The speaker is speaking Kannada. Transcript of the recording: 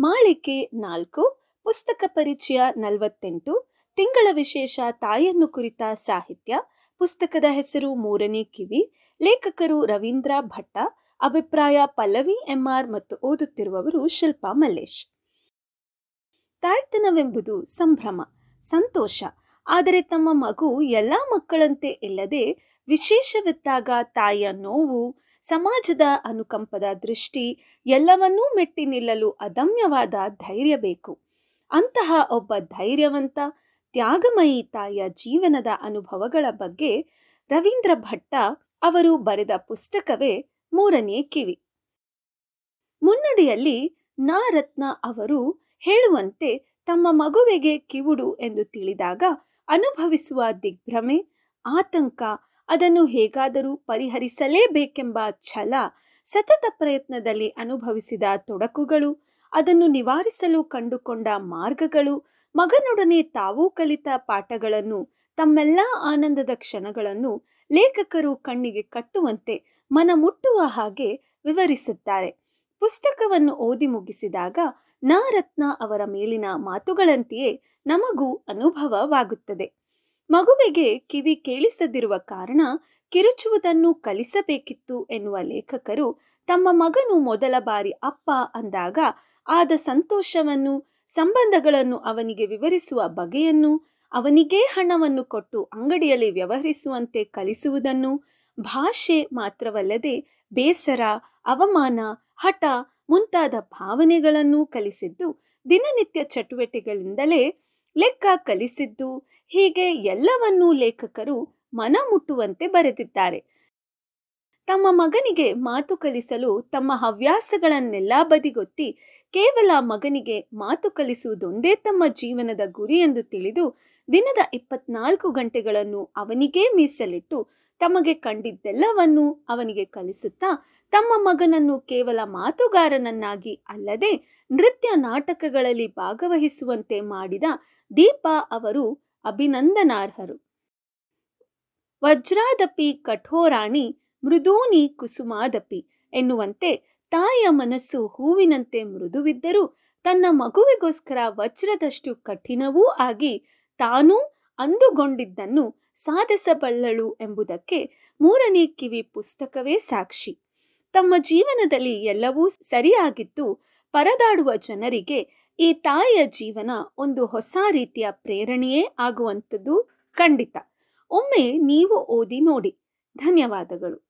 ಬಾಲರೇಖೆ ನಾಲ್ಕು, ಪುಸ್ತಕ ಪರಿಚಯ ನಲವತ್ತೆಂಟು, ತಿಂಗಳ ವಿಶೇಷ ತಾಯಿಯನ್ನು ಕುರಿತ ಸಾಹಿತ್ಯ, ಪುಸ್ತಕದ ಹೆಸರು ಮೂರನೇ ಕಿವಿ, ಲೇಖಕರು ರವೀಂದ್ರ ಭಟ್ಟ, ಅಭಿಪ್ರಾಯ ಪಲ್ಲವಿ ಎಂಆರ್ ಮತ್ತು ಓದುತ್ತಿರುವವರು ಶಿಲ್ಪಾ ಮಲ್ಲೇಶ್. ತಾಯ್ತನವೆಂಬುದು ಸಂಭ್ರಮ, ಸಂತೋಷ, ಆದರೆ ತಮ್ಮ ಮಗು ಎಲ್ಲ ಮಕ್ಕಳಂತೆ ಇಲ್ಲದೆ ವಿಶೇಷವಿದ್ದಾಗ ತಾಯಿಯ ನೋವು ಸಮಾಜದ ಅನುಕಂಪದ ದೃಷ್ಟಿ ಎಲ್ಲವನ್ನೂ ಮೆಟ್ಟಿ ನಿಲ್ಲಲು ಅದಮ್ಯವಾದ ಧೈರ್ಯ ಬೇಕು. ಅಂತಹ ಒಬ್ಬ ಧೈರ್ಯವಂತ, ತ್ಯಾಗಮಯಿ ತಾಯಿಯ ಜೀವನದ ಅನುಭವಗಳ ಬಗ್ಗೆ ರವೀಂದ್ರ ಭಟ್ಟ ಅವರು ಬರೆದ ಪುಸ್ತಕವೇ ಮೂರನೇ ಕಿವಿ. ಮುನ್ನಡಿಯಲ್ಲಿ ನಾರತ್ನ ಅವರು ಹೇಳುವಂತೆ ತಮ್ಮ ಮಗುವಿಗೆ ಕಿವುಡು ಎಂದು ತಿಳಿದಾಗ ಅನುಭವಿಸುವ ದಿಗ್ಭ್ರಮೆ, ಆತಂಕ ಅದನ್ನು ಹೇಗಾದರೂ ಪರಿಹರಿಸಲೇಬೇಕೆಂಬ ಛಲ ಸತತ ಪ್ರಯತ್ನದಲ್ಲಿ ಅನುಭವಿಸಿದ ತೊಡಕುಗಳು, ಅದನ್ನು ನಿವಾರಿಸಲು ಕಂಡುಕೊಂಡ ಮಾರ್ಗಗಳು, ಮಗನೊಡನೆ ತಾವೂ ಕಲಿತ ಪಾಠಗಳನ್ನು, ತಮ್ಮೆಲ್ಲ ಆನಂದದ ಕ್ಷಣಗಳನ್ನು ಲೇಖಕರು ಕಣ್ಣಿಗೆ ಕಟ್ಟುವಂತೆ ಮನ ಮುಟ್ಟುವ ಹಾಗೆ ವಿವರಿಸುತ್ತಾರೆ. ಪುಸ್ತಕವನ್ನು ಓದಿ ಮುಗಿಸಿದಾಗ ನಾ ರತ್ನ ಅವರ ಮೇಲಿನ ಮಾತುಗಳಂತೆಯೇ ನಮಗೂ ಅನುಭವವಾಗುತ್ತದೆ. ಮಗುವಿಗೆ ಕಿವಿ ಕೇಳಿಸದಿರುವ ಕಾರಣ ಕಿರುಚುವುದನ್ನು ಕಲಿಸಬೇಕಿತ್ತು ಎನ್ನುವ ಲೇಖಕರು ತಮ್ಮ ಮಗನು ಮೊದಲ ಬಾರಿ ಅಪ್ಪ ಅಂದಾಗ ಆದ ಸಂತೋಷವನ್ನು, ಸಂಬಂಧಗಳನ್ನು ಅವನಿಗೆ ವಿವರಿಸುವ ಬಗೆಯನ್ನು, ಅವನಿಗೇ ಹಣವನ್ನು ಕೊಟ್ಟು ಅಂಗಡಿಯಲ್ಲಿ ವ್ಯವಹರಿಸುವಂತೆ ಕಲಿಸುವುದನ್ನು ಭಾಷೆ ಮಾತ್ರವಲ್ಲದೆ ಬೇಸರ, ಅವಮಾನ, ಹಠ ಮುಂತಾದ ಭಾವನೆಗಳನ್ನು ಕಲಿಸಿದ್ದು ದಿನನಿತ್ಯ ಚಟುವಟಿಕೆಗಳಿಂದಲೇ ಲೆಕ್ಕ ಕಲಿಸಿದ್ದು ಹೀಗೆ ಎಲ್ಲವನ್ನೂ ಲೇಖಕರು ಮನ ಮುಟ್ಟುವಂತೆ ಬರೆದಿದ್ದಾರೆ. ತಮ್ಮ ಮಗನಿಗೆ ಮಾತು ಕಲಿಸಲು ತಮ್ಮ ಹವ್ಯಾಸಗಳನ್ನೆಲ್ಲ ಬದಿಗೊತ್ತಿ ಕೇವಲ ಮಗನಿಗೆ ಮಾತು ಕಲಿಸುವುದೊಂದೇ ತಮ್ಮ ಜೀವನದ ಗುರಿ ಎಂದು ತಿಳಿದು ದಿನದ ಇಪ್ಪತ್ನಾಲ್ಕು ಗಂಟೆಗಳನ್ನು ಅವನಿಗೇ ಮೀಸಲಿಟ್ಟು ತಮಗೆ ಕಂಡಿದ್ದೆಲ್ಲವನ್ನು ಅವನಿಗೆ ಕಲಿಸುತ್ತಾ ತಮ್ಮ ಮಗನನ್ನು ಕೇವಲ ಮಾತುಗಾರನನ್ನಾಗಿ ಅಲ್ಲದೆ ನೃತ್ಯ ನಾಟಕಗಳಲ್ಲಿ ಭಾಗವಹಿಸುವಂತೆ ಮಾಡಿದ ದೀಪಾ ಅವರು ಅಭಿನಂದನಾರ್ಹರು. ವಜ್ರಾದಪಿ ಕಠೋರಾಣಿ ಮೃದೂನಿ ಕುಸುಮಾದಪಿ ಎನ್ನುವಂತೆ ತಾಯಿಯ ಮನಸ್ಸು ಹೂವಿನಂತೆ ಮೃದುವಿದ್ದರೂ ತನ್ನ ಮಗುವಿಗೋಸ್ಕರ ವಜ್ರದಷ್ಟು ಕಠಿಣವೂ ಆಗಿ ತಾನೂ ಅಂದುಗೊಂಡಿದ್ದನ್ನು ಸಾಧಿಸಬಲ್ಲಳು ಎಂಬುದಕ್ಕೆ ಮೂರನೇ ಕಿವಿ ಪುಸ್ತಕವೇ ಸಾಕ್ಷಿ. ತಮ್ಮ ಜೀವನದಲ್ಲಿ ಎಲ್ಲವೂ ಸರಿಯಾಗಿದ್ದು ಪರದಾಡುವ ಜನರಿಗೆ ಈ ತಾಯಿಯ ಜೀವನ ಒಂದು ಹೊಸ ರೀತಿಯ ಪ್ರೇರಣೆಯೇ ಆಗುವಂಥದ್ದು ಖಂಡಿತ. ಒಮ್ಮೆ ನೀವು ಓದಿ ನೋಡಿ. ಧನ್ಯವಾದಗಳು.